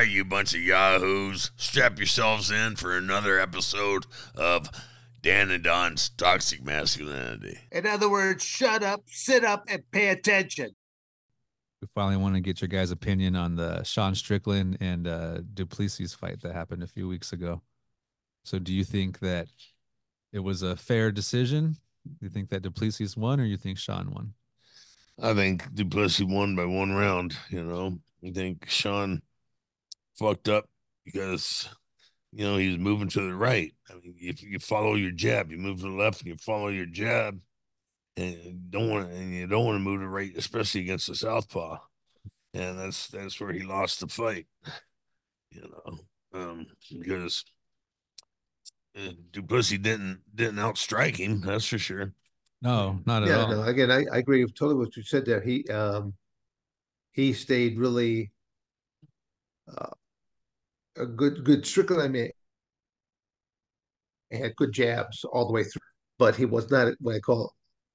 right, you bunch of yahoos, strap yourselves in for another episode of Dan and Don's Toxic Masculinity. In other words, shut up, sit up, and pay attention. We finally want to get your guys' opinion on the Sean Strickland and uh, Du Plessis fight that happened a few weeks ago. So, do you think that it was a fair decision? Do you think that Du Plessis won, or you think Sean won? I think Du Plessis won by one round. You know, I think Sean fucked up because you know he's moving to the right. I mean, if you follow your jab, you move to the left, and you follow your jab, and you don't want and you don't want to move to the right, especially against the southpaw. And that's that's where he lost the fight. You know, um, because uh, Du Plessis didn't didn't outstrike him. That's for sure. No, not at yeah, all. no. Again, I, I agree with totally what you said there. He um he stayed really uh, a good good Strickland. I mean, he had good jabs all the way through, but he was not what I call.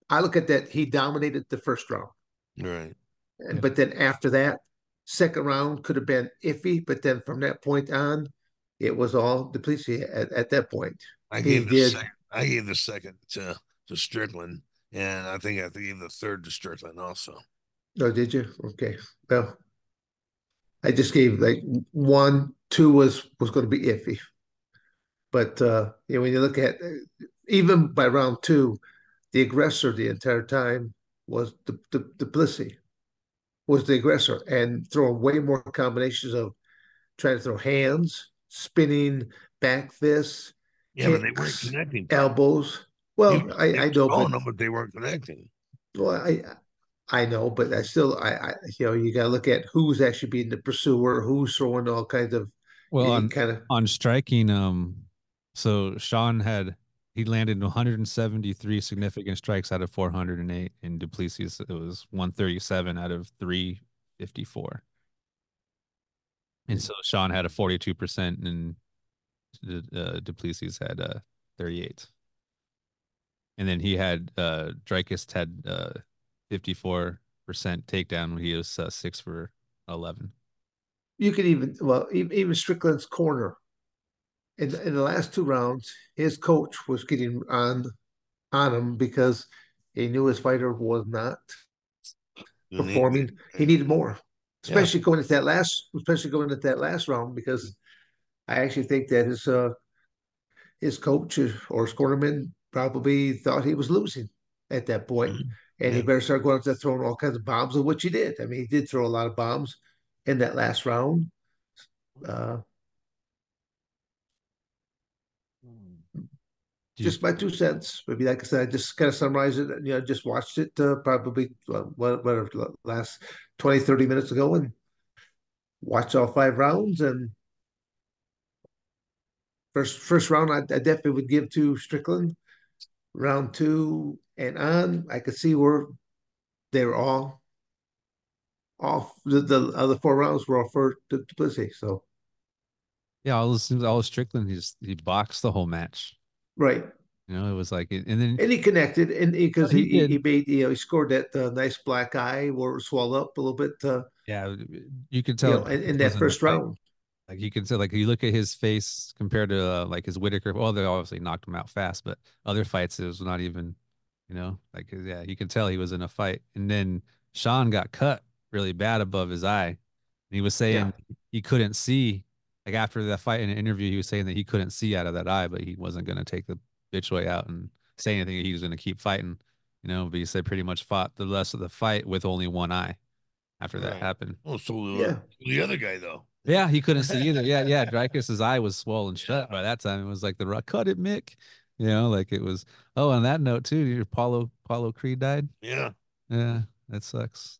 I look at that. He dominated the first round, Right. and Yeah. but then after that, second round could have been iffy. But then from that point on, it was all Du Plessis at, at that point. I He gave the did. second. I gave the second to to Strickland, and I think I gave the third to Strickland also. Oh, did you? Okay. Well, I just gave like one, two was was going to be iffy, but uh, you know when you look at even by round two, the aggressor the entire time was the the the Du Plessis was the aggressor and throwing way more combinations of trying to throw hands, spinning, back fists, Yeah, but they weren't connecting. elbows. Well, He- I, I know, but them, but they weren't connecting. Well, I I know, but I still I, I you know you got to look at who's actually being the pursuer, who's throwing all kinds of Well, on kind of on striking, um, so Sean had he landed 173 significant strikes out of 408, and Du Plessis it was 137 out of 354. And so Sean had a 42%, and uh, Du Plessis had uh, 38. And then he had uh, Dricus had uh, 54% takedown when he was uh, six for 11. you could even well even, even Strickland's corner in in the last two rounds, his coach was getting on on him because he knew his fighter was not performing. He needed more, Yeah. especially going into that last, especially going into that last round because I actually think that his uh his coach or his cornerman probably thought he was losing at that point, Mhm. And he better start going out there throwing all kinds of bombs, of which he did. I mean, he did throw a lot of bombs in that last round. Uh, just my two cents. Maybe like I said, I just kind of summarize it. You know, just watched it uh, probably uh, whatever last 20, 30 minutes ago, and watched all five rounds. And first first round, I, I definitely would give to Strickland. Round two and on, I could see where they were all off. The, the other four rounds were all for Du- Duplessis. So Yeah, all this, all Strickland, he he boxed the whole match. right, You know, it was like, and then and he connected, and because he he, he, he made you know he scored that uh, nice black eye where it swelled up a little bit. Uh, yeah, you could you tell know, in, in that first round. Like you could say, like you look at his face compared to uh, like his Whittaker. Well, they obviously knocked him out fast, but other fights it was not even, you know, like uh, yeah, you could tell he was in a fight. And then Sean got cut really bad above his eye. And he was saying he couldn't see. Like after that fight in an interview, he was saying that he couldn't see out of that eye, but he wasn't going to take the bitch way out and say anything. He was going to keep fighting, you know. But he said pretty much fought the rest of the fight with only one eye after that Right. happened. Oh, so the, Yeah. the other guy though. Yeah, he couldn't see either. Yeah, yeah. Dricus's eye was swollen shut by that time. It was like the rock cut it, Mick. You know, like it was. Oh, on that note too, your Paulo Paulo Creed died. Yeah, Yeah, that sucks.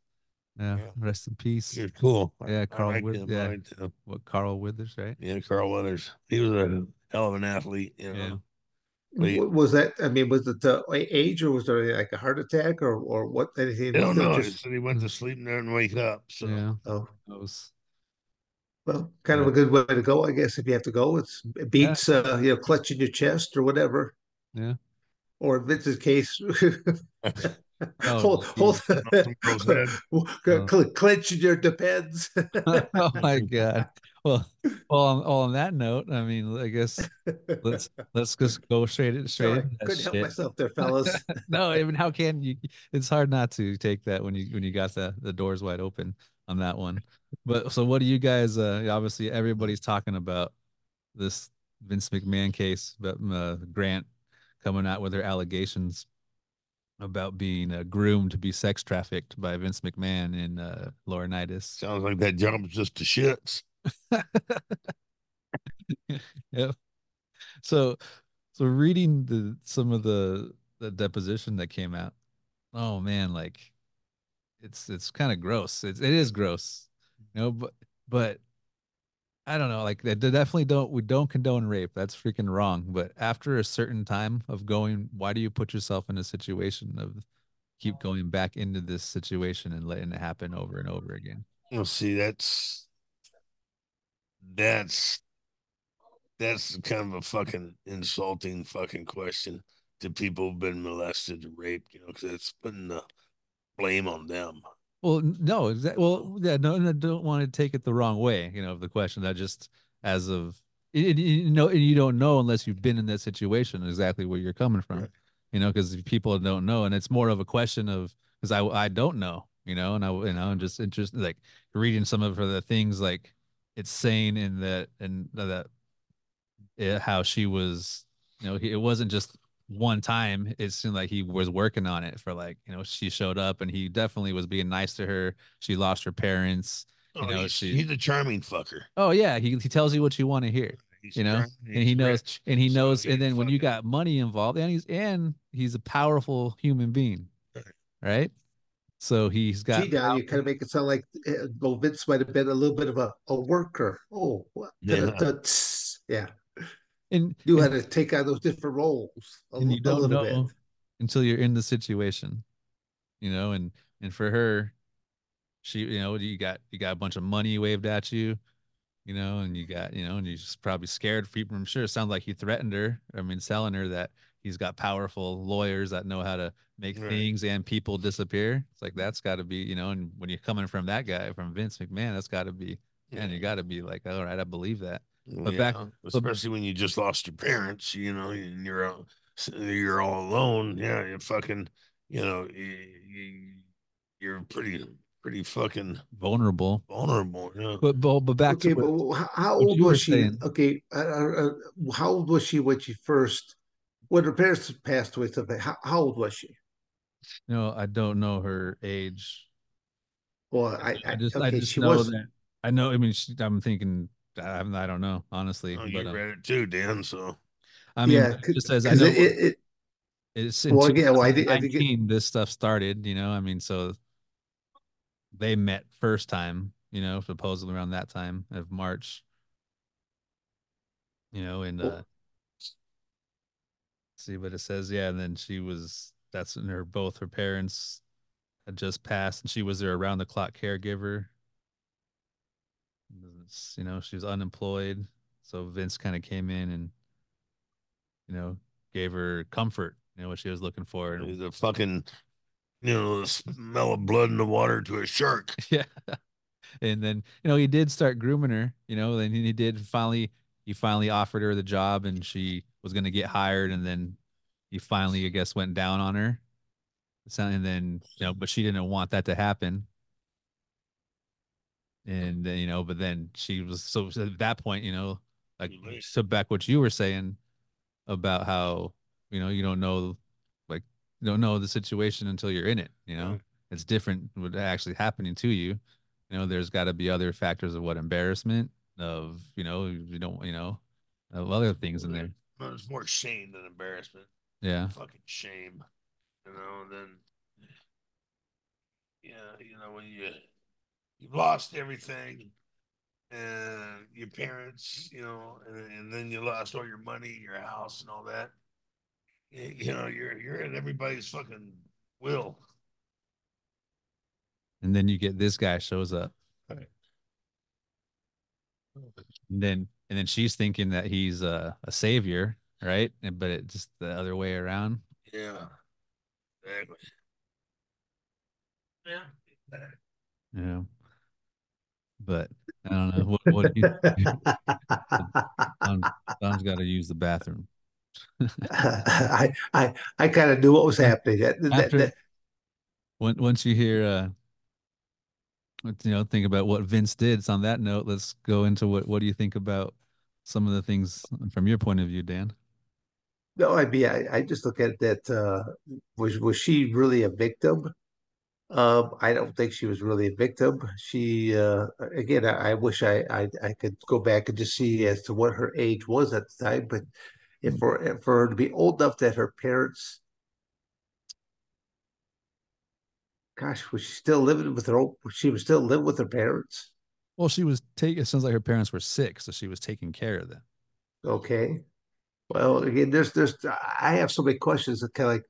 Yeah, Yeah. rest in peace. he was cool. Yeah, I Carl liked Wood- him, yeah. I liked him. What Carl Withers, right? Yeah, Carl Withers. He was a hell of an athlete. You know. Yeah. Wait. Was that? I mean, was it the age, or was there like a heart attack, or or what? Anything? I don't know. He Just, he went to sleep and didn't wake up. So Yeah, oh, that was. Well, kind of a good way to go, I guess. If you have to go, it's it beats uh, you know clutching your chest or whatever. Yeah. Or in Vince's case, Oh, hold, hold, Some girl's head. cl- cl- clench your depends. oh my god. Well, well. On, well, on that note, I mean, I guess let's let's just go straight it straight Sorry, couldn't help myself there, fellas. no, I mean, how can you? It's hard not to take that when you when you got the the doors wide open on that one. But so, what do you guys? Uh, obviously, everybody's talking about this Vince McMahon case, but uh, Grant coming out with her allegations about being uh, groomed to be sex trafficked by Vince McMahon and uh, Laurinaitis. Sounds like that job's just to shits. Yep. So, so reading the some of the the deposition that came out, oh man, like it's it's kind of gross. It's it is gross, you know. But but I don't know. Like they definitely don't we don't condone rape. That's freaking wrong. But after a certain time of going, why do you put yourself in a situation of keep going back into this situation and letting it happen over and over again? Well, see, that's that's that's kind of a fucking insulting fucking question to people who've been molested raped, you know, because it's putting the blame on them. Well, no, exactly. Well, yeah, no, no, don't want to take it the wrong way. You know, of the question that just as of you know, and you don't know unless you've been in that situation exactly where you're coming from. Right. You know, because people don't know, and it's more of a question of because I I don't know. You know, and I you know I'm just interested like reading some of the things like it's saying in that and that uh, how she was. You know, it wasn't just one time it seemed like he was working on it for like you know she showed up and he definitely was being nice to her she lost her parents Oh, You know, he's, she- he's a charming fucker. oh yeah he, he tells you what you want to hear He's you know charming, and he knows rich, and he so knows he and then when you got money involved and he's and he's a powerful human being Right. right so he's got See, now you kind of make it sound like uh, well, Vince might have been a little bit of a, a worker. Oh, what? Yeah. Yeah. And, Knew how and, to take on those different roles a, and you don't little know bit. until you're in the situation you know and and for her she you know you got you got a bunch of money waved at you you know and you got you know and you're just probably scared people i'm sure it sounds like he threatened her i mean telling her that he's got powerful lawyers that know how to make Right. things and people disappear it's like that's got to be you know and when you're coming from that guy from vince mcmahon that's got to be and you got to be like all right i believe that but back- Yeah, especially when you just lost your parents, you know, and you're all, you're all alone. Yeah, you fucking, you know, you, you, you're pretty pretty fucking vulnerable vulnerable. Yeah. but but, but back Okay, to but what, how, how what old was she? saying. Okay, uh, uh, uh, how old was she when she first, when her parents passed away? Something. How, how old was she? No, i don't know her age Well, I, I, I just okay, I just she know was. that I know. I mean, she, I'm thinking. I, I don't know honestly, Oh, you but uh, read it too, Dan. So I mean, yeah, it just says I 'cause know it, it, it, it's well, yeah, well, I think- I think it- this stuff started. You know, I mean, so they met first time. You know, supposedly around that time of March. You know, and Well- uh, see, but it says yeah, and then she was. That's when her both her parents had just passed, and she was their around the clock caregiver. It's, You know, she was unemployed, so Vince kind of came in and, you know, gave her comfort. You know what she was looking for. And he's a fucking, you know, the smell of blood in the water to a shark. yeah, and then you know he did start grooming her. You know, then he did finally he finally offered her the job, and she was going to get hired, and then he finally, I guess, went down on her. And then you know, but she didn't want that to happen. And then you know, but then she was so at that point, you know, like late. so back what you were saying about how you know you don't know, like you don't know the situation until you're in it. You know, Right. it's different what actually happening to you. You know, there's got to be other factors of what embarrassment of you know you don't you know of other things in there. There's more shame than embarrassment. Yeah. Fucking shame. You know, and then yeah, you know, when you you've lost everything and your parents, you know, and, and then you lost all your money, your house and all that. You, you know, you're you're at everybody's fucking will. And then you get this guy shows up. Right. And then and then she's thinking that he's a, a savior, right? And but it just the other way around. Yeah. Exactly. Yeah. Yeah. But I don't know. What, what do you, Don, Don's got to use the bathroom. I I I kind of knew what was happening. That, that, After- that, When, once you hear, uh, you know, think about what Vince did. So on that note, let's go into what, what do you think about some of the things from your point of view, Dan? no, I mean, I, I just look at that. Uh, was was she really a victim? Um, I don't think she was really a victim. She, uh, again, I, I wish I, I I could go back and just see as to what her age was at the time. But if for if for her to be old enough that her parents, gosh, was she still living with her? old- She was still living with her parents. Well, she was taking, it sounds like her parents were sick, so she was taking care of them. Okay. Well, again, there's there's I have so many questions that kind of like,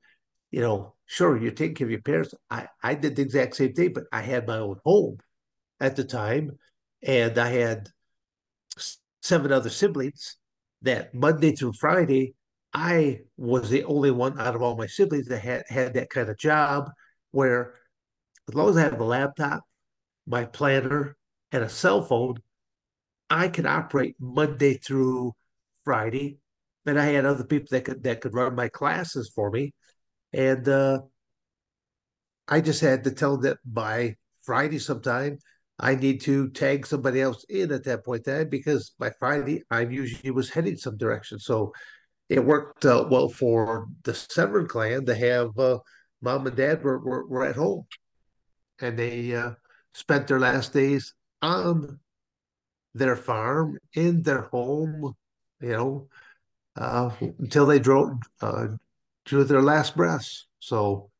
you know, sure, you're taking care of your parents. I I did the exact same thing, but I had my own home at the time, and I had seven other siblings. That Monday through Friday, I was the only one out of all my siblings that had had that kind of job where, as long as I have a laptop, my planner, and a cell phone, I could operate Monday through Friday. And I had other people that could that could run my classes for me. And uh, I just had to tell that by Friday sometime I need to tag somebody else in at that point then because by Friday I usually was heading some direction. So it worked uh, well for the Severn clan to have uh, mom and dad were, were, were at home and they uh, spent their last days on their farm in their home, you know, uh, until they drove drew their last breaths. So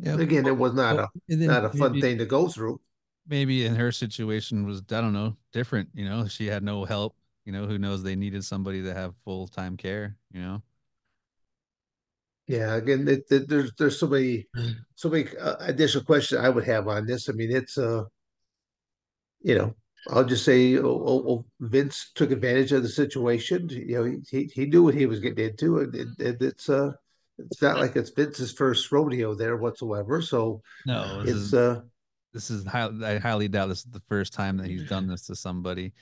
Yeah. again, it was not a not a fun maybe- thing to go through. maybe in her situation was I don't know different. You know, she had no help. You know, who knows? They needed somebody to have full time care. You know, Yeah, again, it, it, there's there's so many so many uh, additional questions I would have on this. I mean, it's uh, you know, I'll just say, oh, oh, oh, Vince took advantage of the situation. You know, he he, he knew what he was getting into, and, and it's uh, it's not like it's Vince's first rodeo there whatsoever. So no, this it's is uh, this is high, I highly doubt this is the first time that he's done this to somebody.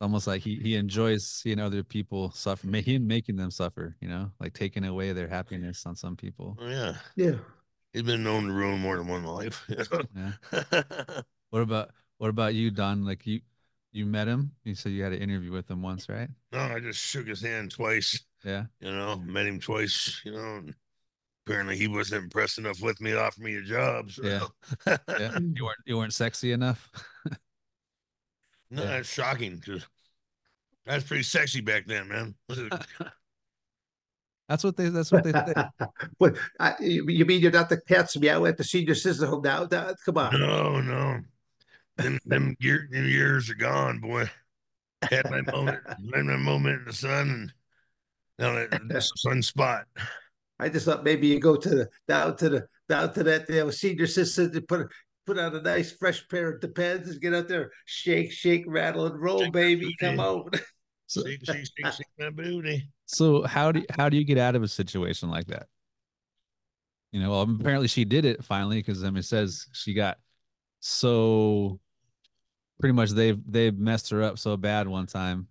Almost like he he enjoys seeing other people suffer, ma- him making them suffer. You know, like taking away their happiness on some people. Oh, yeah. yeah. He's been known to ruin more than one life. Yeah. What about what about you, Don? Like you you met him. You said you had an interview with him once, right? no, I just shook his hand twice. Yeah. You know, met him twice. You know, and apparently he wasn't impressed enough with me to offer me a job. So. Yeah. Yeah. you weren't you weren't sexy enough. no, Yeah. that's shocking because that's pretty sexy back then, man. That's what they. That's what they say. What I, you you mean you're not the cats meow at the senior citizen home now? Now, Come on. no, no. Them, them, year, them years are gone, boy. Had my moment, had my moment in the sun, and now that that's a sun spot. I just thought maybe you go to the down to the down to that you know, senior citizen to put put on a nice fresh pair of Depends and get out there, shake, shake, rattle, and roll, Shake baby. Come on. So, Shake, shake, shake, shake my booty. so how do how do you get out of a situation like that? You know, well, apparently she did it finally because I mean, it says she got so pretty much they've they've messed her up so bad one time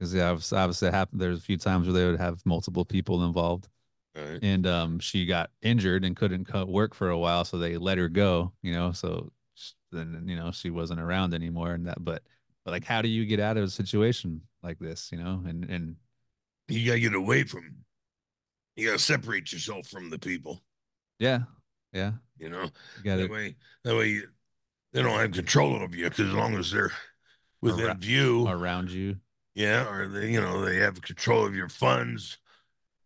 because yeah, obviously, obviously it happened. There's a few times where they would have multiple people involved. Right. and um she got injured and couldn't co- work for a while so they let her go you know so sh- then you know she wasn't around anymore and that but but like how do you get out of a situation like this you know and and You gotta get away from. You gotta separate yourself from the people. yeah yeah You know, you that way, that way, you, they don't have control of you because as long as they're within Around- view, around you yeah, or they, you know, they have control of your funds,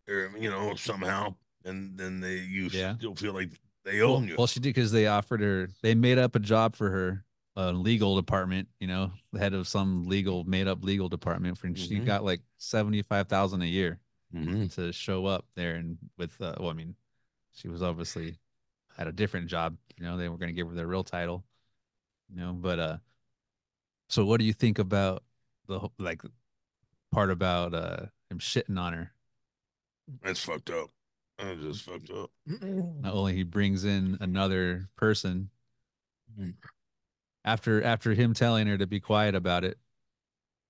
or you know, somehow, and then they you Yeah. still feel like they well, own you. well she did because they offered her they made up a job for her a legal department you know the head of some legal made up legal department for and she Mhm. got like 75,000 a year Mhm. to show up there and with uh, well, I mean, she was obviously had a different job. You know, they were going to give her their real title. You know, but uh, so what do you think about the whole- like part about uh him shitting on her? That's fucked up. That's just fucked up. Not only he brings in another person Mm. After after him telling her to be quiet about it,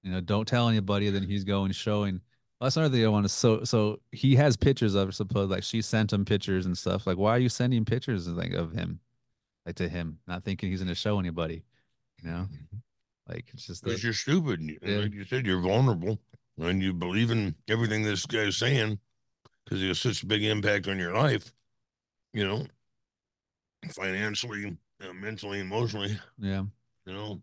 you know, don't tell anybody. Then he's going showing. Well, that's another thing I want to. So so he has pictures of her. Suppose like she sent him pictures and stuff. Like, why are you sending pictures like of him, like to him, not thinking he's gonna show anybody? You know, like it's just Because you're stupid. and Yeah. Like you said, you're vulnerable and you believe in everything this guy's saying because he has such a big impact on your life, you know, financially, uh, mentally, emotionally, yeah you know.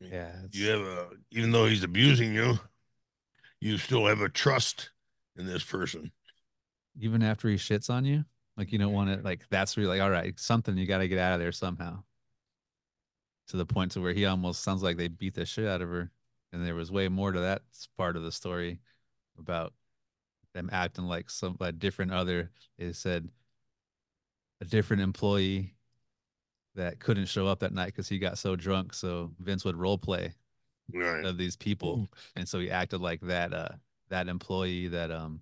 yeah. it's- You have a, even though he's abusing you, you still have a trust in this person. even after he shits on you, like you don't want to like that's really like all right, something you got to get out of there somehow. To the point to where he almost sounds like they beat the shit out of her, and there was way more to that part of the story about them acting like some a different other. They said a different employee that couldn't show up that night because he got so drunk, so Vince would role play Right. of these people, and so he acted like that uh that employee that um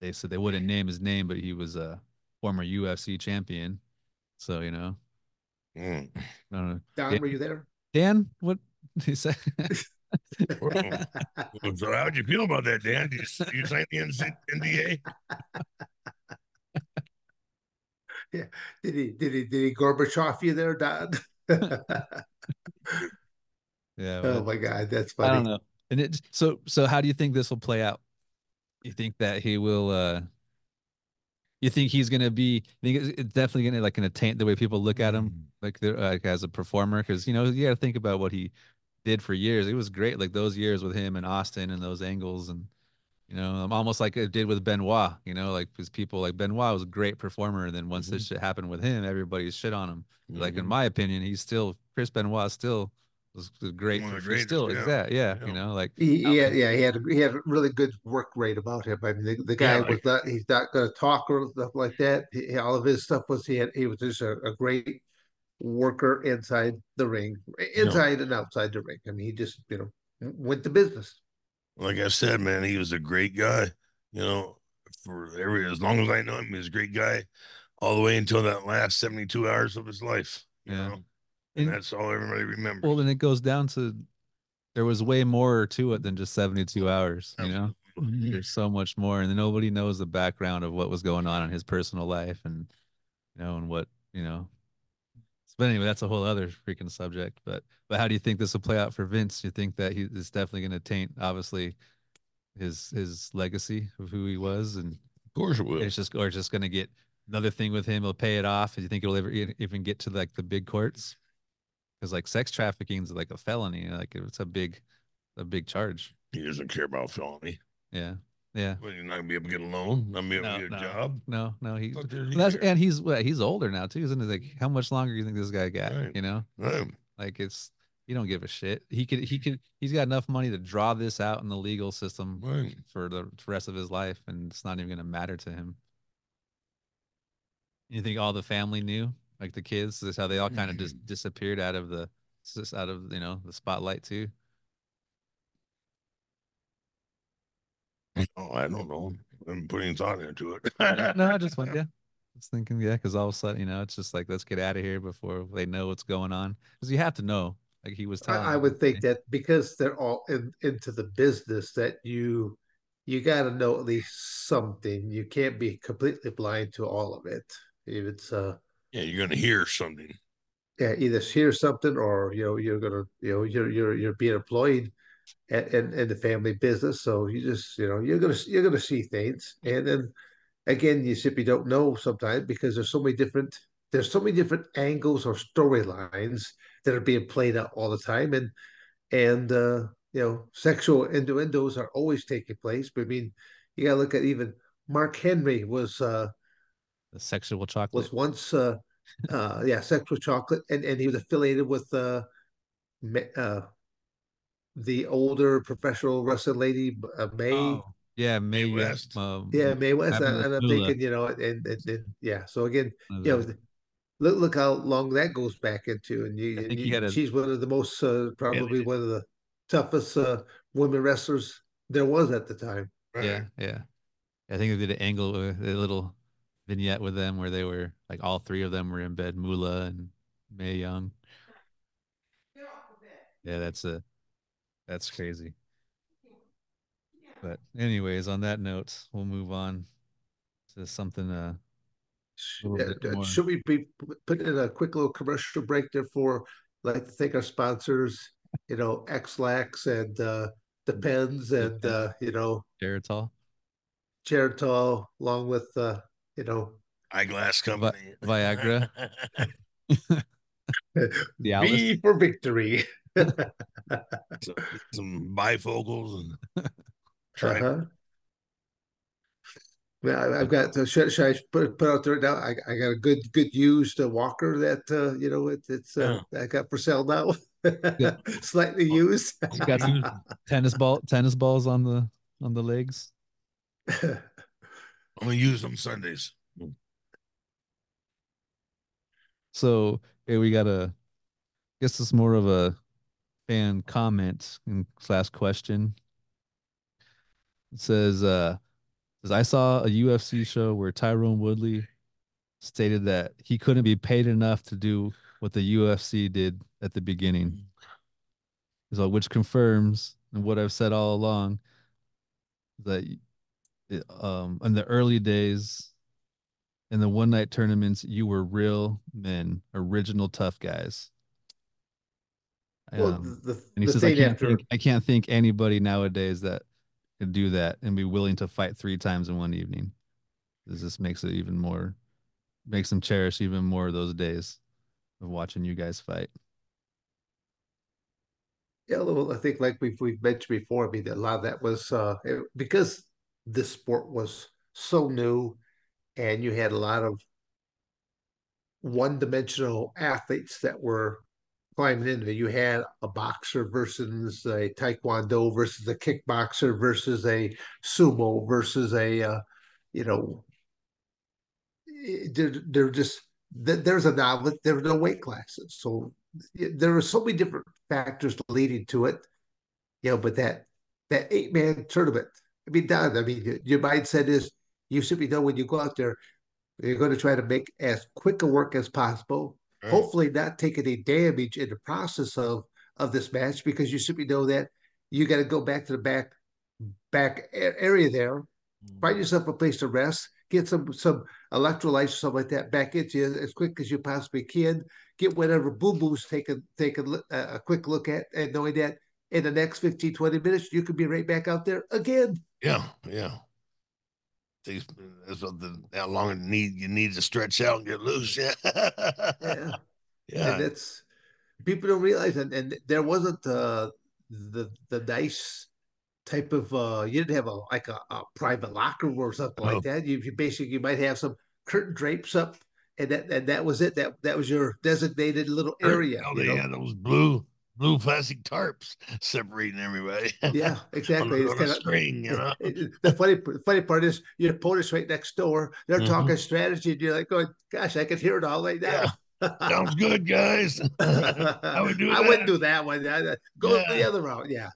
they said they wouldn't name his name, but he was a former UFC champion. So you know, Mm. I don't know. Don, Yeah. were you there? Dan, what did he said? Well, So how'd you feel about that, Dan? Did you, s- you sign the NC yeah. Did he did he did he Gorbachev you there, Don? yeah. oh my God, that's funny. I don't know. And it so so how do you think this will play out? You think that he will uh you think he's gonna be you think it's definitely gonna like gonna taint the way people look at him like they're like as a performer because you know you gotta think about what he did for years. It was great, like those years with him and Austin and those angles and you know, I'm almost like it did with Benoit, you know, like because people like Benoit was a great performer, and then once this shit happened with him, everybody's shit on him. Like in Mhm. my opinion, he's still Chris Benoit still was, was great. One For, of the he's still greatest, exact, yeah, yeah. you know, like He, How he had, can- yeah, he had a, he had a really good work rate about him. I mean, the, the guy Yeah, was like- not he's not going to talk or stuff like that. He, all of his stuff was he had he was just a, a great worker inside the ring, inside and outside the ring. I mean, he just you know went to business. Like I said, man, he was a great guy. You know, for every as long as I know him, he was a great guy, all the way until that last seventy-two hours of his life. You Yeah. know, and, And- that's all everybody remembers. well, then it goes down to there was way more to it than just 72 hours, you know. There's so much more, and nobody knows the background of what was going on in his personal life, and you know, and what you know. But anyway, that's a whole other freaking subject. But but how do you think this will play out for Vince? You think that he is definitely going to taint, obviously, his his legacy of who he was, and Of course it will. it's just or it's just going to get another thing with him? He'll pay it off. Do you think it'll ever even get to like the big courts? Because like sex trafficking is like a felony. Like it's a big, a big charge. He doesn't care about felony. Yeah, yeah. Well, you're not gonna be able to get a loan, not gonna be able No, to get a no. job. No, no, he. And he's he's older now too, isn't he? Like, how much longer do you think this guy got? Right. You know, Right. like it's he don't give a shit. He could he could he's got enough money to draw this out in the legal system Right. for the rest of his life, and it's not even gonna matter to him. You think all the family knew, like the kids, this is how they all kind of just disappeared out of the just out of you know the spotlight too. Oh, I don't know. I'm putting thought into it. no, I just went, yeah. I was thinking, yeah, because all of a sudden, you know, it's just like let's get out of here before they know what's going on. Because you have to know, like he was telling. I, I would think that because they're all in, into the business, that you you got to know at least something. You can't be completely blind to all of it. If it's uh yeah, you're gonna hear something. yeah, either hear something or you know you're gonna you know you're you're you're being employed in, in, in the family business, so you just you know you're gonna you're gonna see things, and then again you simply don't know sometimes because there's so many different there's so many different angles or storylines that are being played out all the time, and and uh, you know sexual innuendos are always taking place. But I mean, you gotta look at even Mark Henry was uh, the sexual chocolate. was once uh, uh, yeah sexual chocolate, and and he was affiliated with uh, uh, the older professional wrestling lady uh, May. Oh, yeah, May Mae yeah, West. um, Yeah, Mae West, happened and, and I'm thinking, you know, and, and, and yeah. So again, was you know, look look how long that goes back into, and you, and you had a- she's one of the most uh, probably one of the toughest uh, women wrestlers there was at the time. Right. yeah, yeah. I think they did an angle, with a little vignette with them where they were like all three of them were in bed, Moolah and Mae Young. Yeah, that's a that's crazy. But anyways, on that note, we'll move on to something uh uh, should we be putting in a quick little commercial break there for like to thank our sponsors, you know, Ex-Lax and uh Depends and uh, you know Geritol. Geritol, along with uh, you know eyeglass company. Vi- Viagra. V for victory. some, some bifocals and try. Uh-huh. Yeah, I've got. Uh, should, should I put put out there now? I, I got a good good used uh, walker that uh, you know it, it's uh, yeah. I got for sale now. Slightly used. got some tennis ball tennis balls on the on the legs. I'm gonna use them Sundays. So hey, we got a. I guess it's more of a fan comment and class question. It says, uh, says I saw a UFC show where Tyron Woodley stated that he couldn't be paid enough to do what the UFC did at the beginning. So, which confirms and what I've said all along that um, in the early days, in the one night tournaments, you were real men, original tough guys. Well, um, the, and he says, I can't, after... think, I can't think anybody nowadays that could do that and be willing to fight three times in one evening. This just makes it even more, makes them cherish even more of those days of watching you guys fight. Yeah, well, I think like we've we've mentioned before, I mean, a lot of that was uh, because this sport was so new, and you had a lot of one-dimensional athletes that were climbing into. You had a boxer versus a taekwondo versus a kickboxer versus a sumo versus a uh, you know they're, they're just there's a novice there were no weight classes so there were so many different factors leading to it you know but that that eight man tournament i mean don i mean your mindset is you simply know when you go out there you're going to try to make as quick a work as possible right. hopefully not take any damage in the process of of this match because you simply know that you got to go back to the back back area there mm-hmm. find yourself a place to rest get some some electrolytes or something like that back into you as quick as you possibly can. Get whatever boo boos taken take a, a quick look at, and knowing that in the next 15, 20 minutes you could be right back out there again. Yeah, yeah. Takes that's what the how long it need you need to stretch out and get loose. Yeah, yeah, yeah. And that's people don't realize, and, and there wasn't uh, the the nice type of uh you didn't have a like a, a private locker or something like that. You, you basically you might have some curtain drapes up and that and that was it. That that was your designated little area. Oh, they know? had those blue blue plastic tarps separating everybody. Yeah, exactly. on, it's kind of you know. The funny funny part is your opponent's right next door. They're mm-hmm. talking strategy, and you're like, going, "Gosh, I can hear it all right now." Yeah. Sounds good, guys. I would do. I that. wouldn't do that one. Go yeah. the other route. Yeah.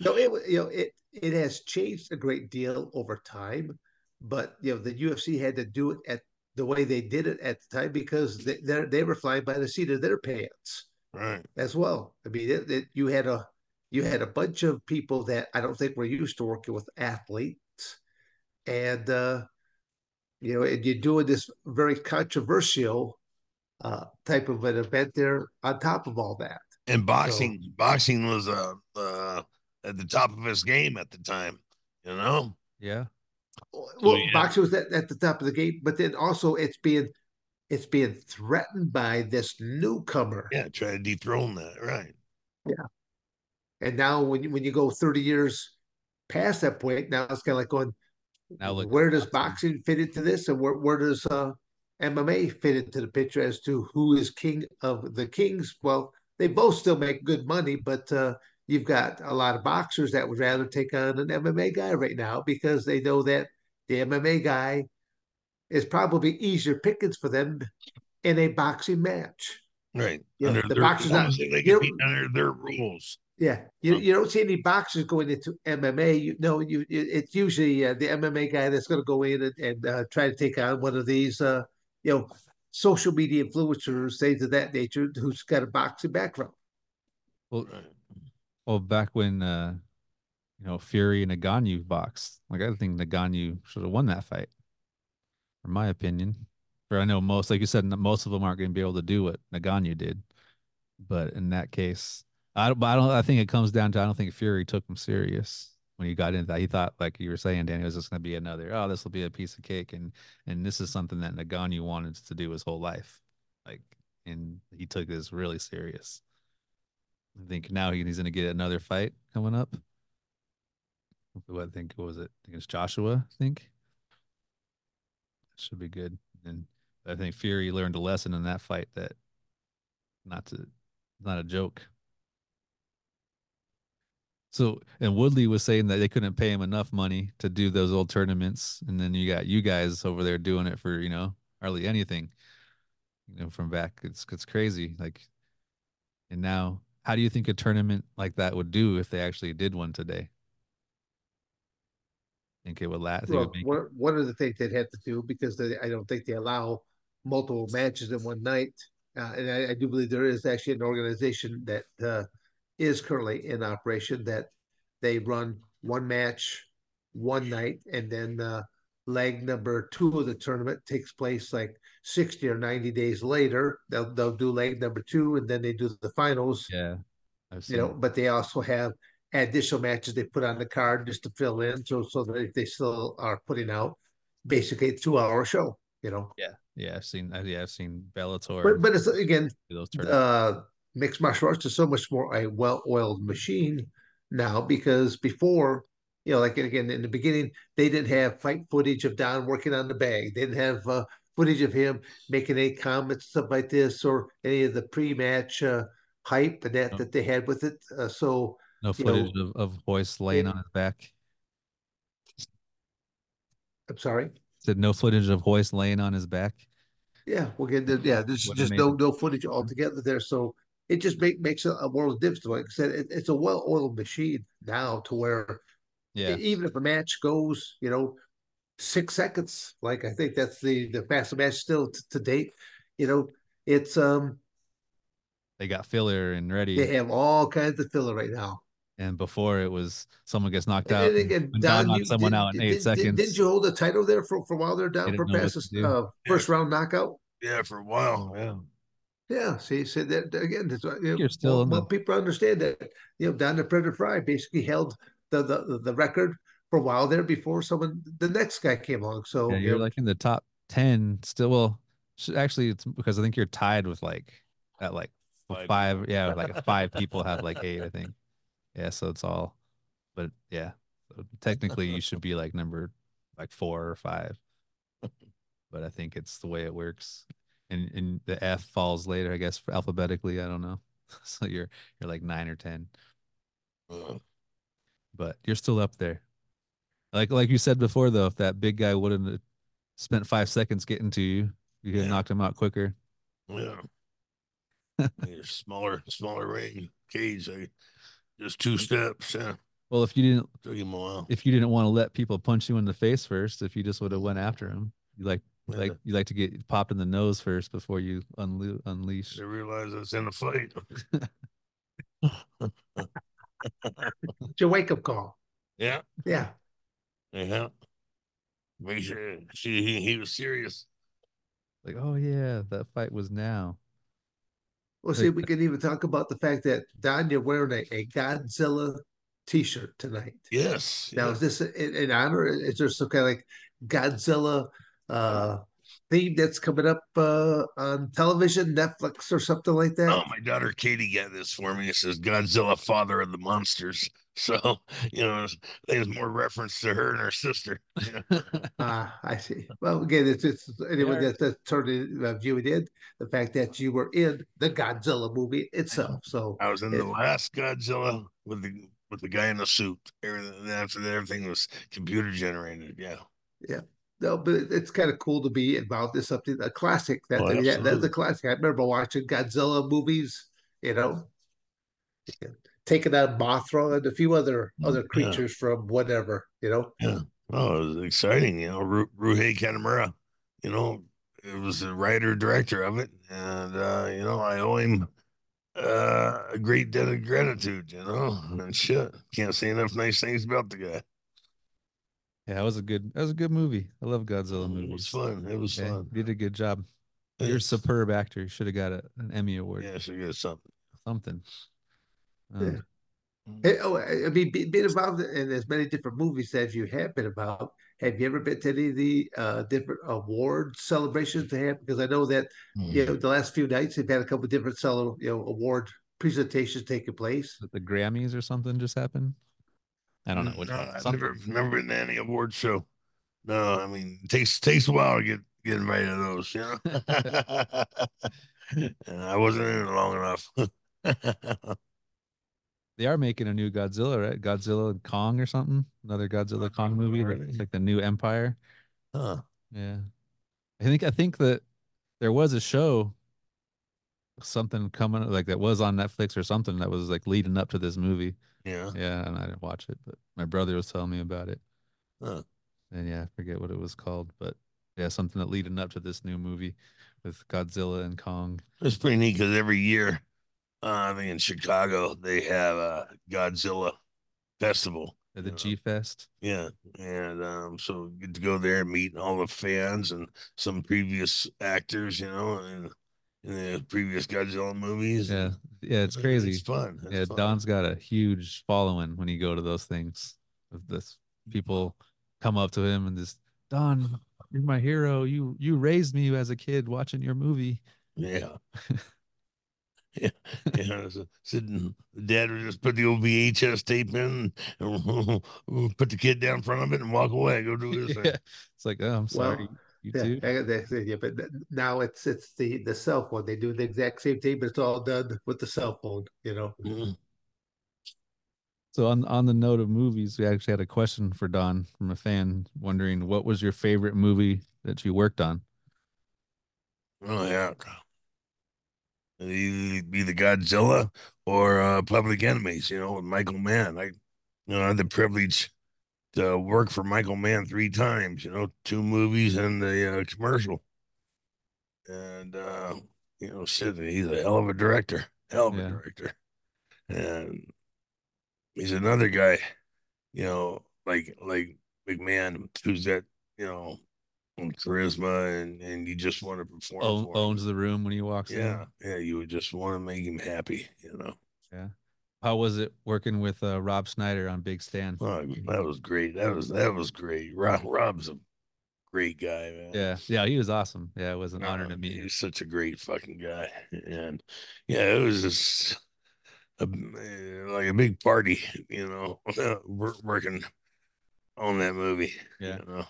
No, it you know it it has changed a great deal over time, but you know the UFC had to do it at the way they did it at the time because they they were flying by the seat of their pants, right? As well. I mean, it, it, you had a you had a bunch of people that I don't think were used to working with athletes, and uh, you know, and you're doing this very controversial uh, type of an event there on top of all that. And boxing, so, boxing was a uh, at the top of his game at the time, you know? Yeah. Well, so, yeah. boxing was at, at the top of the game, but then also it's being it's being threatened by this newcomer. Yeah, try to dethrone that, right? Yeah. And now when you when you go 30 years past that point, now it's kind of like going, now look, where does boxing fit into this, and where where does uh, MMA fit into the picture as to who is king of the kings? Well, they both still make good money, but uh, you've got a lot of boxers that would rather take on an MMA guy right now because they know that the MMA guy is probably easier pickings for them in a boxing match. Right. You know, the boxers not, they compete under their rules. Yeah, you, you don't see any boxers going into MMA. You know, you it's usually uh, the MMA guy that's going to go in and, and uh, try to take on one of these, uh, you know, social media influencers, things of that nature, who's got a boxing background. Well, well, back when uh, you know Fury and Ngannou boxed, like I think Ngannou should have won that fight, in my opinion. For I know most, like you said, most of them aren't going to be able to do what Ngannou did, but in that case, I don't. I don't. I think it comes down to I don't think Fury took him serious when he got into that. He thought, like you were saying, Danny, was just going to be another. Oh, this will be a piece of cake, and and this is something that Ngannou wanted to do his whole life, like, and he took this really serious. I think now he's going to get another fight coming up. What I think was it against Joshua? I think should be good. And I think Fury learned a lesson in that fight that not to not a joke. So and Woodley was saying that they couldn't pay him enough money to do those old tournaments, and then you got you guys over there doing it for you know hardly anything, you know from back. It's it's crazy. Like, and now how do you think a tournament like that would do if they actually did one today? Think it would last? Well, one, one of the things they'd have to do because they, I don't think they allow multiple matches in one night, uh, and I, I, do believe there is actually an organization that uh, is currently in operation that they run one match one night and then uh, leg number two of the tournament takes place like 60 or 90 days later they'll they'll do leg number two and then they do the finals yeah you know but they also have additional matches they put on the card just to fill in so so that they still are putting out basically a two hour show you know yeah yeah i've seen yeah i've seen bellator but, but it's again uh mixed martial arts is so much more a well-oiled machine now because before you know, like again in the beginning, they didn't have fight footage of Don working on the bag. They didn't have uh, footage of him making any comments, stuff like this, or any of the pre-match uh, hype and that no. that they had with it. Uh, so no footage know, of, of Royce laying it, on his back. I'm sorry. Said no footage of Royce laying on his back. Yeah, well, again, yeah, there's what just no no footage altogether there. So it just make, makes a, a world of difference. Like I said, it, it's a well-oiled machine now to where yeah. Even if a match goes, you know, six seconds, like I think that's the the fastest match still t- to date. You know, it's um. They got filler and ready. They have all kinds of filler right now. And before it was someone gets knocked out. And again, Don, knocked someone did, out in eight did, seconds. Did, you hold the title there for, for a while there, Don, for past uh, first round knockout? Yeah, for a while. Yeah. Yeah, see, said so that again. That's why, you are still well, well, people understand that. You know, Don the Predator Frye basically held the, the the record for a while there before someone the next guy came along. So yeah, you're like in the top ten still. Well, actually, it's because I think you're tied with like at like five. five yeah, like five people have like eight. I think. Yeah, so it's all, but yeah, so technically you should be like number like four or five. But I think it's the way it works, and and the F falls later, I guess, alphabetically. I don't know. So you're you're like nine or ten. Uh but you're still up there. Like like you said before, though, if that big guy wouldn't spent five seconds getting to you, you could have yeah. knocked him out quicker. Yeah. smaller, smaller ring cage. Like just two steps. Yeah. Well, if you didn't, took him a while. If you didn't want to let people punch you in the face first, if you just would have went after him, you like yeah. like you like to get popped in the nose first before you unle- unleash. I realize I was in a fight. it's a wake up call. Yeah. Yeah. Yeah. Make sure see he, he was serious. Like, oh yeah, that fight was now. Well, see, we can even talk about the fact that Don, you're wearing a, a Godzilla T-shirt tonight. Yes. Now, yeah. is this in, in, honor? Is there some kind of like Godzilla uh, theme that's coming up uh, on television, Netflix, or something like that? Oh, my daughter Katie got this for me. It says Godzilla, Father of the Monsters. So, you know, there's more reference to her and her sister. Ah, uh, I see. Well, again, it's, just anyone yeah. that's sort of viewing it, the fact that you were in the Godzilla movie itself. So I was in it, the last Godzilla with the with the guy in the suit. Everything after that, everything was computer generated. Yeah. Yeah no, but it's kind of cool to be involved in something a classic. That, oh, I mean, that that's a classic. I remember watching Godzilla movies. You know, taking out Mothra and a few other mm, other creatures yeah. from whatever. You know. Yeah. Oh, it was exciting. You know, Ru- Ryuhei Kitamura. You know, it was the writer director of it, and uh, you know I owe him uh, a great debt of gratitude. You know, and shit, can't say enough nice things about the guy. Yeah, it was a good. That was a good movie. I love Godzilla movies. It was fun. It was Yeah, fun. you did a good job. You're a superb actor. You should have got a, an Emmy award. Yeah, so get something. Something. Yeah. Hey, oh, I I mean, be- being involved in as many different movies as you have been involved, have you ever been to any of the uh, different award celebrations they have? Because I know that you know the last few nights they've had a couple different cele- you know award presentations taking place. the Grammys or something just happened. I don't know. Mm, Which no. I've never never been to any award show. No, I mean it takes takes a while to get get invited to those, you know. and I wasn't in it long enough. They are making a new Godzilla, right? Godzilla and Kong or something. Another Godzilla Kong movie. Are It's like the new Empire. huh. Yeah. I think I think that there was a show something coming like that was on Netflix or something that was like leading up to this movie. Yeah. Yeah, and I didn't watch it, but my brother was telling me about it. Huh. And yeah, I forget what it was called, but yeah, something that leading up to this new movie with Godzilla and Kong. It's pretty neat because every year, uh, I think in Chicago they have a Godzilla festival. uh, The G Fest. Yeah, and um, so get to go there and meet all the fans and some previous actors, you know, in, in the previous Godzilla movies. Yeah. Yeah, it's crazy. It's fun. It's yeah, fun. Don's got a huge following when you go to those things. This people come up to him and just Don, you're my hero. You you raised me as a kid watching your movie. Yeah. Yeah, yeah. So sitting, dad would just put the old VHS tape in, and put the kid down in front of it, and walk away. Go do this. yeah. It's like, oh, I'm sorry. Well, you Yeah, too. I got that. Yeah, but now it's it's the the cell phone. They do the exact same thing, but it's all done with the cell phone. You know. Mhm. So on on the note of movies, we actually had a question for Don from a fan wondering what was your favorite movie that you worked on? Oh yeah. Be the Godzilla or uh, Public Enemies, you know, with Michael Mann. I, you know, I had the privilege to work for Michael Mann three times. You know, two movies and the uh, commercial. And uh, you know, shit, he's a hell of a director, hell of Yeah. a director. And he's another guy, you know, like like McMahon, who's that, you know charisma and and you just want to perform. Him. owns the room when he walks in. Yeah, yeah, you would just want to make him happy, you know. Yeah. How was it working with uh, Rob Schneider on Big Stan? Oh, that was great. That was that was great. Rob Rob's a great guy, man. Yeah, yeah, he was awesome. Yeah, it was an honor Uh, to meet him. He's such a great fucking guy, and yeah, it was just a, like a big party, you know, working on that movie. Yeah. you know.